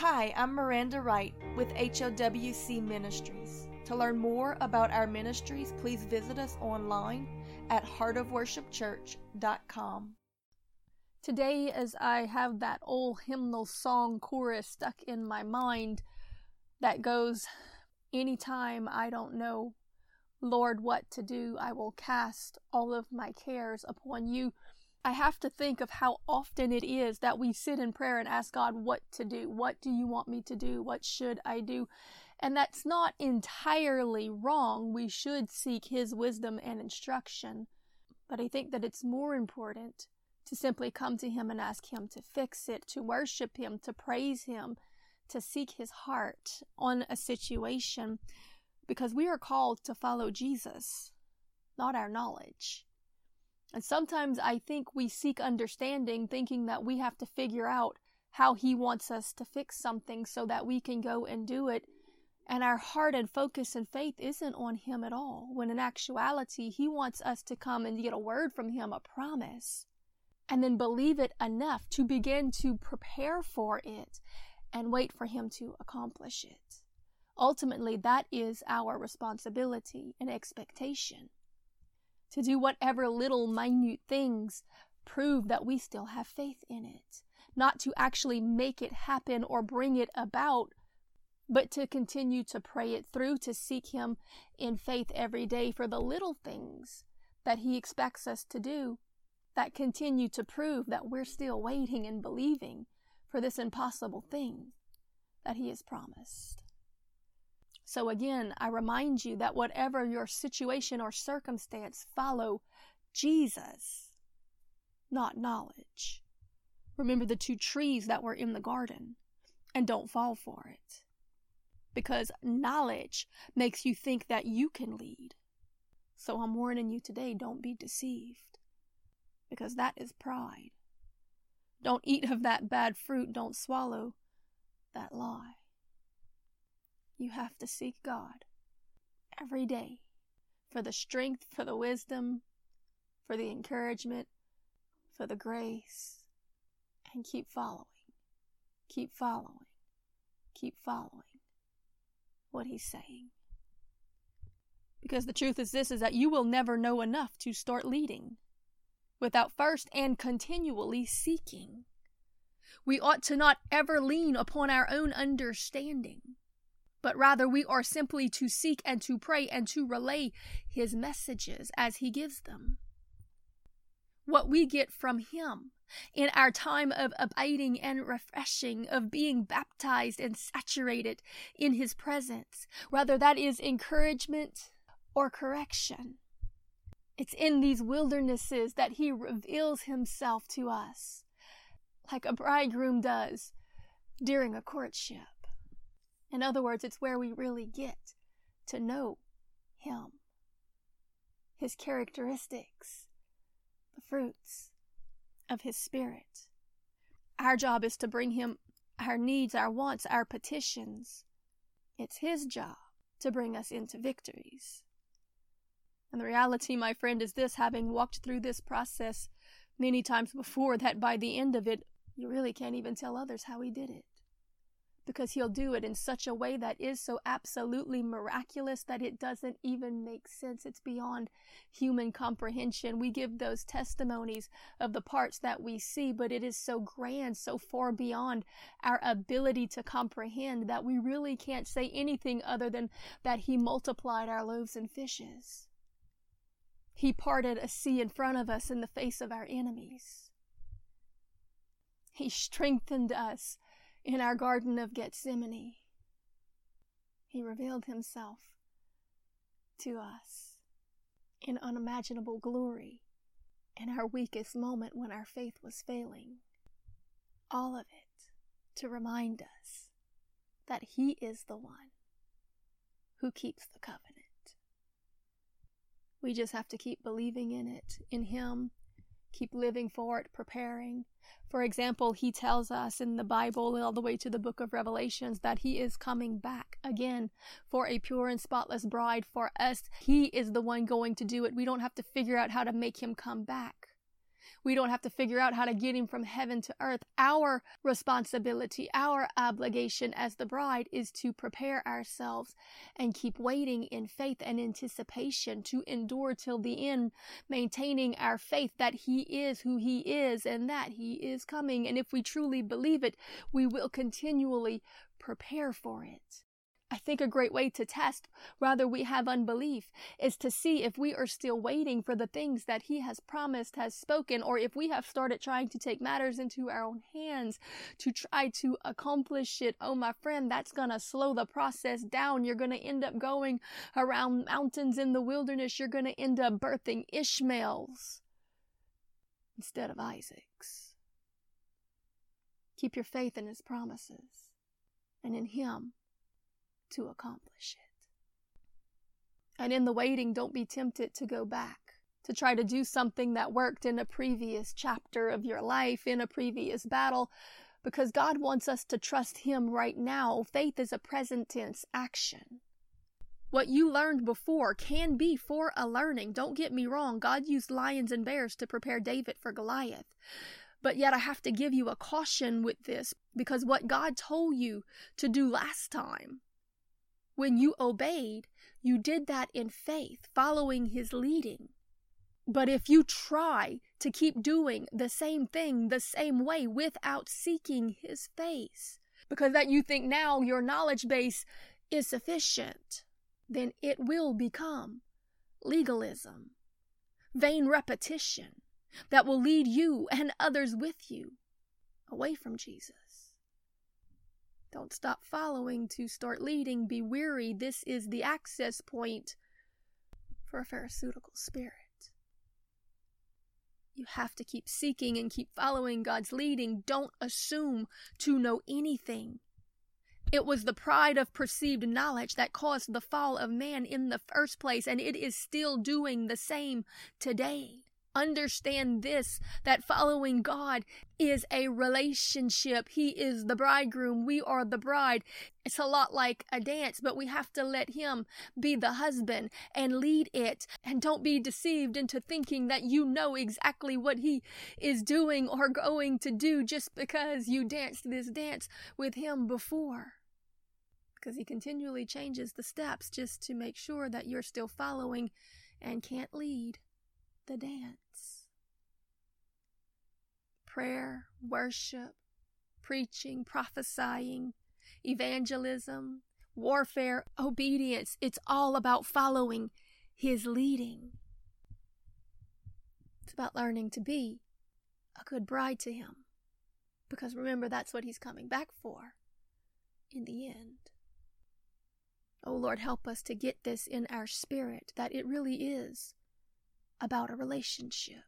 Hi, I'm Miranda Wright with HOWC Ministries. To learn more about our ministries, please visit us online at heartofworshipchurch.com. Today, as I have that old hymnal song chorus stuck in my mind that goes, Anytime I don't know, Lord, what to do, I will cast all of my cares upon you. I have to think of how often it is that we sit in prayer and ask God what to do. What do you want me to do? What should I do? And that's not entirely wrong. We should seek His wisdom and instruction. But I think that it's more important to simply come to Him and ask Him to fix it, to worship Him, to praise Him, to seek His heart on a situation, because we are called to follow Jesus, not our knowledge. And sometimes I think we seek understanding thinking that we have to figure out how He wants us to fix something so that we can go and do it. And our heart and focus and faith isn't on Him at all, when in actuality, He wants us to come and get a word from Him, a promise, and then believe it enough to begin to prepare for it and wait for Him to accomplish it. Ultimately, that is our responsibility and expectation to do whatever little minute things prove that we still have faith in it. Not to actually make it happen or bring it about, but to continue to pray it through, to seek Him in faith every day for the little things that He expects us to do that continue to prove that we're still waiting and believing for this impossible thing that He has promised. So again, I remind you that whatever your situation or circumstance, follow Jesus, not knowledge. Remember the two trees that were in the garden and don't fall for it. Because knowledge makes you think that you can lead. So I'm warning you today don't be deceived. Because that is pride. Don't eat of that bad fruit, don't swallow that lie. You have to seek God every day for the strength, for the wisdom, for the encouragement, for the grace, and keep following, keep following, keep following what He's saying. Because the truth is this is that you will never know enough to start leading without first and continually seeking. We ought to not ever lean upon our own understanding but rather we are simply to seek and to pray and to relay his messages as he gives them. What we get from him in our time of abiding and refreshing, of being baptized and saturated in his presence, whether that is encouragement or correction. It's in these wildernesses that he reveals himself to us, like a bridegroom does during a courtship. In other words, it's where we really get to know Him, His characteristics, the fruits of His Spirit. Our job is to bring Him our needs, our wants, our petitions. It's His job to bring us into victories. And the reality, my friend, is this having walked through this process many times before, that by the end of it, you really can't even tell others how He did it because he'll do it in such a way that is so absolutely miraculous that it doesn't even make sense. It's beyond human comprehension. We give those testimonies of the parts that we see, but it is so grand, so far beyond our ability to comprehend that we really can't say anything other than that he multiplied our loaves and fishes. He parted a sea in front of us in the face of our enemies. He strengthened us in our Garden of Gethsemane, He revealed Himself to us in unimaginable glory in our weakest moment when our faith was failing. All of it to remind us that He is the one who keeps the covenant. We just have to keep believing in it, in Him, keep living for it, preparing. For example, he tells us in the Bible, all the way to the book of Revelations, that he is coming back again for a pure and spotless bride for us. He is the one going to do it. We don't have to figure out how to make him come back. We don't have to figure out how to get him from heaven to earth. Our responsibility, our obligation as the bride is to prepare ourselves and keep waiting in faith and anticipation to endure till the end, maintaining our faith that he is who he is and that he is coming. And if we truly believe it, we will continually prepare for it. I think a great way to test whether we have unbelief is to see if we are still waiting for the things that He has promised, has spoken, or if we have started trying to take matters into our own hands to try to accomplish it. Oh, my friend, that's going to slow the process down. You're going to end up going around mountains in the wilderness. You're going to end up birthing Ishmaels instead of Isaacs. Keep your faith in His promises and in Him to accomplish it. And in the waiting, don't be tempted to go back, to try to do something that worked in a previous chapter of your life, in a previous battle, because God wants us to trust Him right now. Faith is a present tense action. What you learned before can be for a learning. Don't get me wrong. God used lions and bears to prepare David for Goliath. But yet I have to give you a caution with this because what God told you to do last time when you obeyed, you did that in faith, following his leading. But if you try to keep doing the same thing the same way without seeking his face, because that you think now your knowledge base is sufficient, then it will become legalism, vain repetition that will lead you and others with you away from Jesus. Don't stop following to start leading. Be weary. This is the access point for a pharisaical spirit. You have to keep seeking and keep following God's leading. Don't assume to know anything. It was the pride of perceived knowledge that caused the fall of man in the first place, and it is still doing the same today understand this that following God is a relationship. He is the bridegroom. We are the bride. It's a lot like a dance, but we have to let Him be the husband and lead it. And don't be deceived into thinking that you know exactly what He is doing or going to do just because you danced this dance with Him before. Because He continually changes the steps just to make sure that you're still following and can't lead the dance. Prayer, worship, preaching, prophesying, evangelism, warfare, obedience. It's all about following His leading. It's about learning to be a good bride to Him. Because remember, that's what He's coming back for in the end. Oh Lord, help us to get this in our spirit that it really is about a relationship.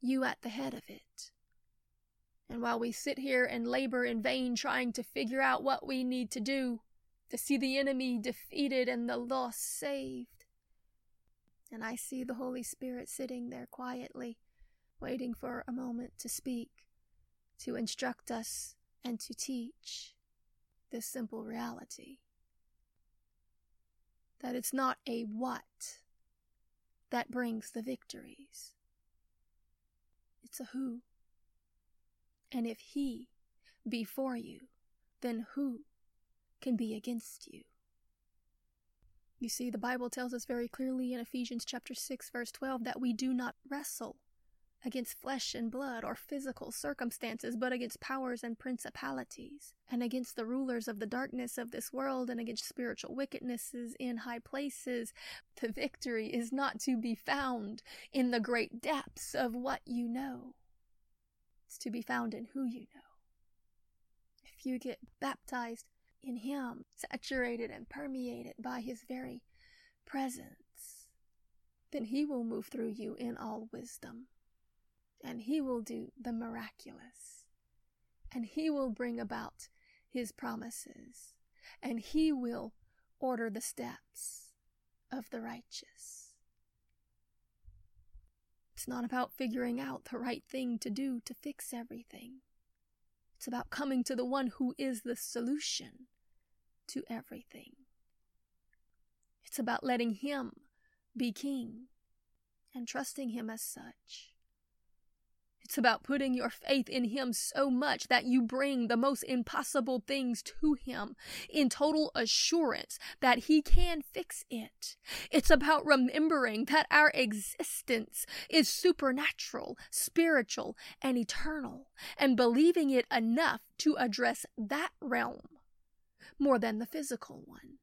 You at the head of it. And while we sit here and labor in vain trying to figure out what we need to do to see the enemy defeated and the lost saved, and I see the Holy Spirit sitting there quietly, waiting for a moment to speak, to instruct us, and to teach this simple reality that it's not a what that brings the victories. It's a who. And if he be for you, then who can be against you? You see, the Bible tells us very clearly in Ephesians chapter 6 verse 12 that we do not wrestle against flesh and blood or physical circumstances, but against powers and principalities, and against the rulers of the darkness of this world, and against spiritual wickednesses in high places. The victory is not to be found in the great depths of what you know, it's to be found in who you know. If you get baptized in Him, saturated and permeated by His very presence, then He will move through you in all wisdom and He will do the miraculous, and He will bring about His promises, and He will order the steps of the righteous. It's not about figuring out the right thing to do to fix everything. It's about coming to the one who is the solution to everything. It's about letting Him be King and trusting Him as such It's about putting your faith in Him so much that you bring the most impossible things to Him in total assurance that He can fix it. It's about remembering that our existence is supernatural, spiritual, and eternal, and believing it enough to address that realm more than the physical one.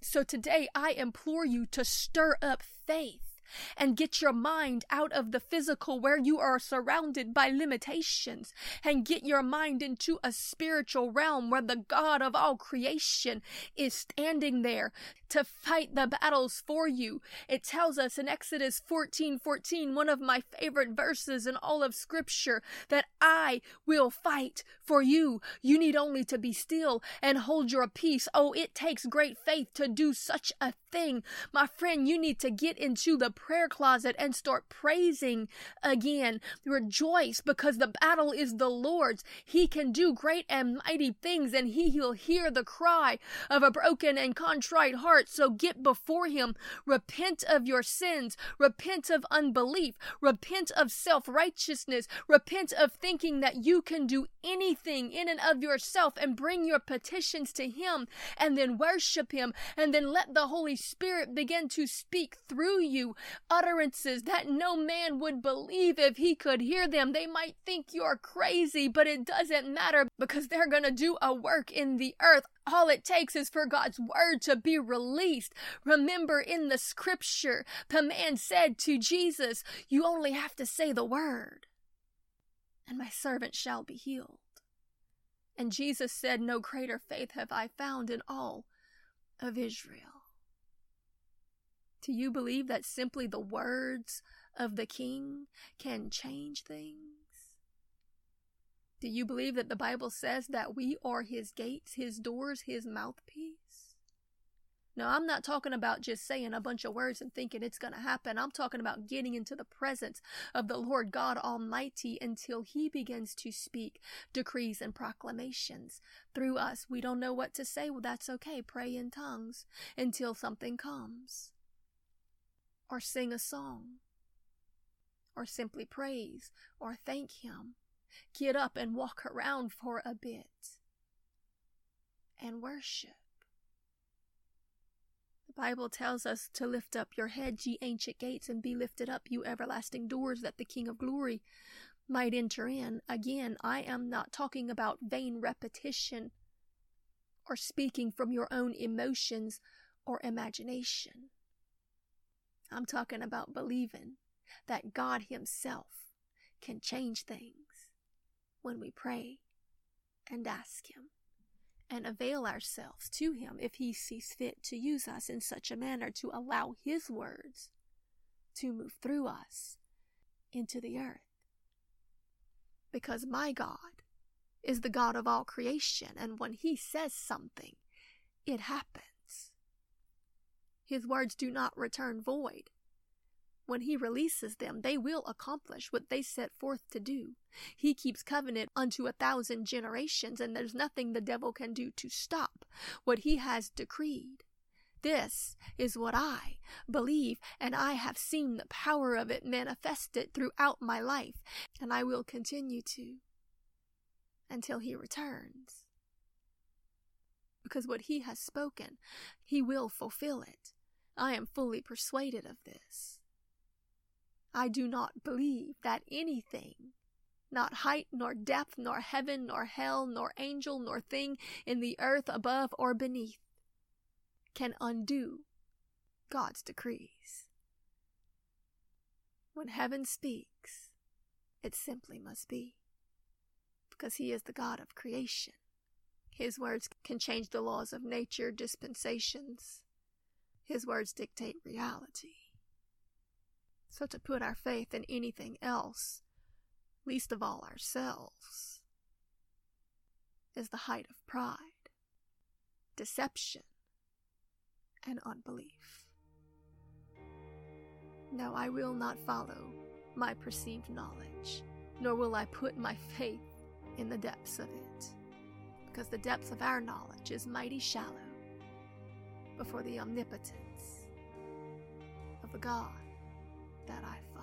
So today I implore you to stir up faith and get your mind out of the physical where you are surrounded by limitations and get your mind into a spiritual realm where the God of all creation is standing there to fight the battles for you. It tells us in Exodus 14 14, one of my favorite verses in all of Scripture, that I will fight for you. You need only to be still and hold your peace. Oh, it takes great faith to do such a thing. My friend, you need to get into the prayer closet and start praising again. Rejoice because the battle is the Lord's. He can do great and mighty things, and He will hear the cry of a broken and contrite heart. So get before Him. Repent of your sins. Repent of unbelief. Repent of self righteousness. Repent of thinking that you can do anything in and of yourself and bring your petitions to Him and then worship Him and then let the Holy Spirit begin to speak through you utterances that no man would believe if he could hear them. They might think you're crazy, but it doesn't matter because they're going to do a work in the earth. All it takes is for God's word to be released. Remember in the scripture, the man said to Jesus, You only have to say the word, and my servant shall be healed. And Jesus said, No greater faith have I found in all of Israel. Do you believe that simply the words of the king can change things? Do you believe that the Bible says that we are his gates, his doors, his mouthpiece? No, I'm not talking about just saying a bunch of words and thinking it's going to happen. I'm talking about getting into the presence of the Lord God Almighty until He begins to speak decrees and proclamations through us. We don't know what to say. Well, that's okay. Pray in tongues until something comes or sing a song, or simply praise or thank Him. Get up and walk around for a bit and worship. The Bible tells us to lift up your head, ye ancient gates, and be lifted up, you everlasting doors, that the King of glory might enter in. Again, I am not talking about vain repetition or speaking from your own emotions or imagination. I'm talking about believing that God Himself can change things when we pray and ask Him and avail ourselves to Him if He sees fit to use us in such a manner to allow His words to move through us into the earth. Because my God is the God of all creation, and when He says something, it happens. His words do not return void. When he releases them, they will accomplish what they set forth to do. He keeps covenant unto a thousand generations, and there's nothing the devil can do to stop what he has decreed. This is what I believe, and I have seen the power of it manifested throughout my life, and I will continue to until he returns. Because what he has spoken, he will fulfill it. I am fully persuaded of this. I do not believe that anything, not height, nor depth, nor heaven, nor hell, nor angel, nor thing in the earth above or beneath, can undo God's decrees. When heaven speaks, it simply must be, because He is the God of creation. His words can change the laws of nature, dispensations, his words dictate reality. So to put our faith in anything else, least of all ourselves, is the height of pride, deception, and unbelief. No, I will not follow my perceived knowledge, nor will I put my faith in the depths of it, because the depths of our knowledge is mighty shallow before the omnipotence of the God that I